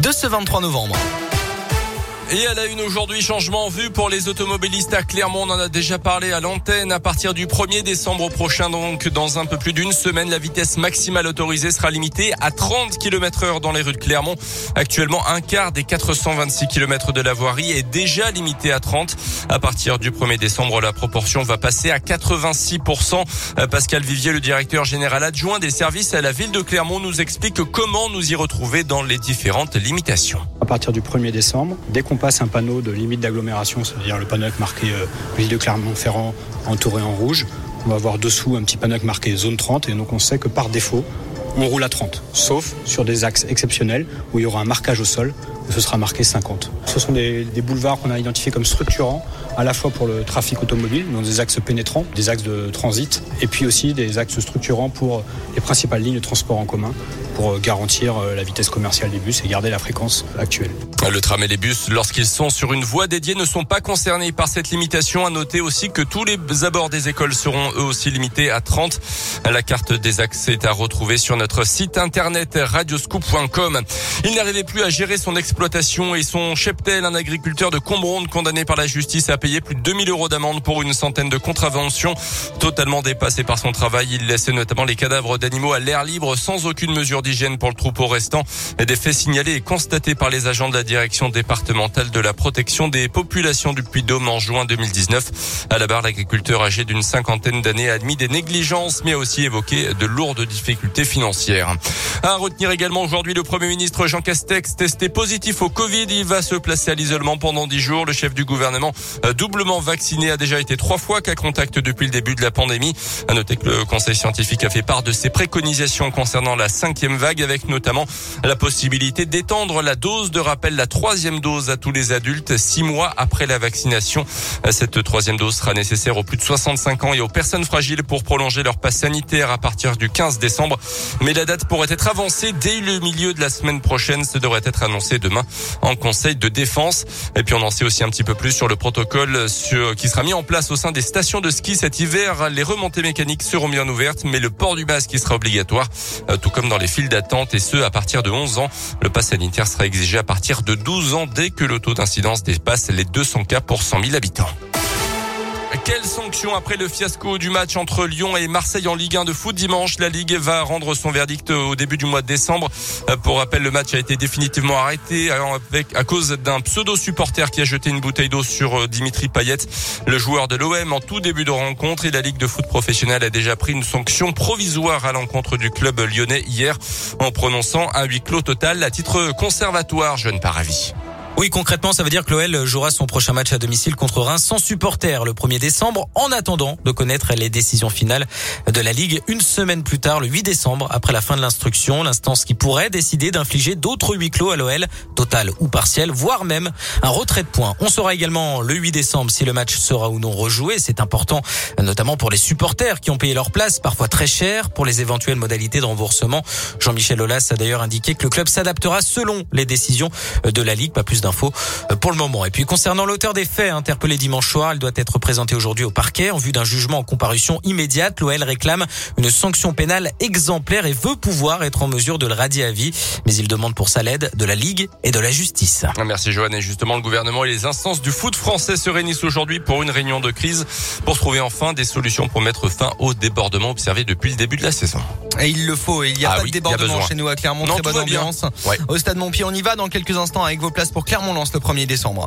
de ce 23 novembre. Et à la une aujourd'hui, changement vu pour les automobilistes à Clermont. On en a déjà parlé à l'antenne. À partir du 1er décembre prochain, donc dans un peu plus d'une semaine, la vitesse maximale autorisée sera limitée à 30 km heure dans les rues de Clermont. Actuellement, un quart des 426 km de la voirie est déjà limité à 30. À partir du 1er décembre, la proportion va passer à 86%. Euh, Pascal Vivier, le directeur général adjoint des services à la ville de Clermont, nous explique comment nous y retrouver dans les différentes limitations. À partir du 1er décembre, dès qu'on passe un panneau de limite d'agglomération, c'est-à-dire le panneau avec marqué euh, ville de Clermont-Ferrand entouré en rouge, on va avoir dessous un petit panneau avec marqué zone 30 et donc on sait que par défaut, on roule à 30, sauf sur des axes exceptionnels où il y aura un marquage au sol ce sera marqué 50. Ce sont des, boulevards qu'on a identifiés comme structurants à la fois pour le trafic automobile, dans des axes pénétrants, des axes de transit, et puis aussi des axes structurants pour les principales lignes de transport en commun pour garantir euh, la vitesse commerciale des bus et garder la fréquence actuelle. Le tram et les bus, lorsqu'ils sont sur une voie dédiée, ne sont pas concernés par cette limitation. À noter aussi que tous les abords des écoles seront eux aussi limités à 30. La carte des accès est à retrouver sur notre site internet radioscoop.com. Il n'arrivait plus à gérer son et son cheptel, un agriculteur de Combronde condamné par la justice à payer plus de 2000 euros d'amende pour une centaine de contraventions. Totalement dépassé par son travail, il laissait notamment les cadavres d'animaux à l'air libre sans aucune mesure d'hygiène pour le troupeau restant. Des faits signalés et constatés par les agents de la direction départementale de la protection des populations du Puy-Dôme en juin 2019. À la barre, l'agriculteur âgé d'une cinquantaine d'années a admis des négligences, mais a aussi évoqué de lourdes difficultés financières. À retenir également aujourd'hui le Premier ministre Jean Castex testé positif au Covid. Il va se placer à l'isolement pendant dix jours. Le chef du gouvernement doublement vacciné a déjà été trois fois cas contact depuis le début de la pandémie. À noter que le conseil scientifique a fait part de ses préconisations concernant la cinquième vague avec notamment la possibilité d'étendre la dose de rappel, la troisième dose à tous les adultes six mois après la vaccination. Cette troisième dose sera nécessaire aux plus de 65 ans et aux personnes fragiles pour prolonger leur passe sanitaire à partir du 15 décembre. Mais la date pourrait être avancée dès le milieu de la semaine prochaine. Ce devrait être annoncé demain en conseil de défense. Et puis on en sait aussi un petit peu plus sur le protocole qui sera mis en place au sein des stations de ski cet hiver. Les remontées mécaniques seront bien ouvertes, mais le port du masque qui sera obligatoire, tout comme dans les files d'attente et ce à partir de 11 ans. Le pass sanitaire sera exigé à partir de 12 ans dès que le taux d'incidence dépasse les 200 cas pour 100 000 habitants. Quelle sanction après le fiasco du match entre Lyon et Marseille en Ligue 1 de foot dimanche La Ligue va rendre son verdict au début du mois de décembre. Pour rappel, le match a été définitivement arrêté avec, à cause d'un pseudo-supporter qui a jeté une bouteille d'eau sur Dimitri Payet, le joueur de l'OM en tout début de rencontre. Et la Ligue de foot professionnelle a déjà pris une sanction provisoire à l'encontre du club lyonnais hier en prononçant un huis clos total à titre conservatoire, jeune par avis. Oui, concrètement, ça veut dire que l'OL jouera son prochain match à domicile contre Reims sans supporter le 1er décembre, en attendant de connaître les décisions finales de la Ligue une semaine plus tard, le 8 décembre, après la fin de l'instruction, l'instance qui pourrait décider d'infliger d'autres huis clos à l'OL, total ou partiel, voire même un retrait de points. On saura également le 8 décembre si le match sera ou non rejoué. C'est important, notamment pour les supporters qui ont payé leur place, parfois très cher, pour les éventuelles modalités de remboursement. Jean-Michel Aulas a d'ailleurs indiqué que le club s'adaptera selon les décisions de la Ligue. Pas plus d'infos pour le moment. Et puis concernant l'auteur des faits interpellé dimanche soir, elle doit être présentée aujourd'hui au parquet en vue d'un jugement en comparution immédiate. L'OL réclame une sanction pénale exemplaire et veut pouvoir être en mesure de le radier à vie. Mais il demande pour ça l'aide de la Ligue et de la justice. Merci Joanne. Et justement, le gouvernement et les instances du foot français se réunissent aujourd'hui pour une réunion de crise pour trouver enfin des solutions pour mettre fin au débordement observé depuis le début de la saison. Et il le faut. Il y a Ah pas oui, de débordement chez nous à Clermont. Non, Très bonne ambiance. Ouais. Au stade Montpied, on y va dans quelques instants avec vos places pour Clermont-Lens le 1er décembre.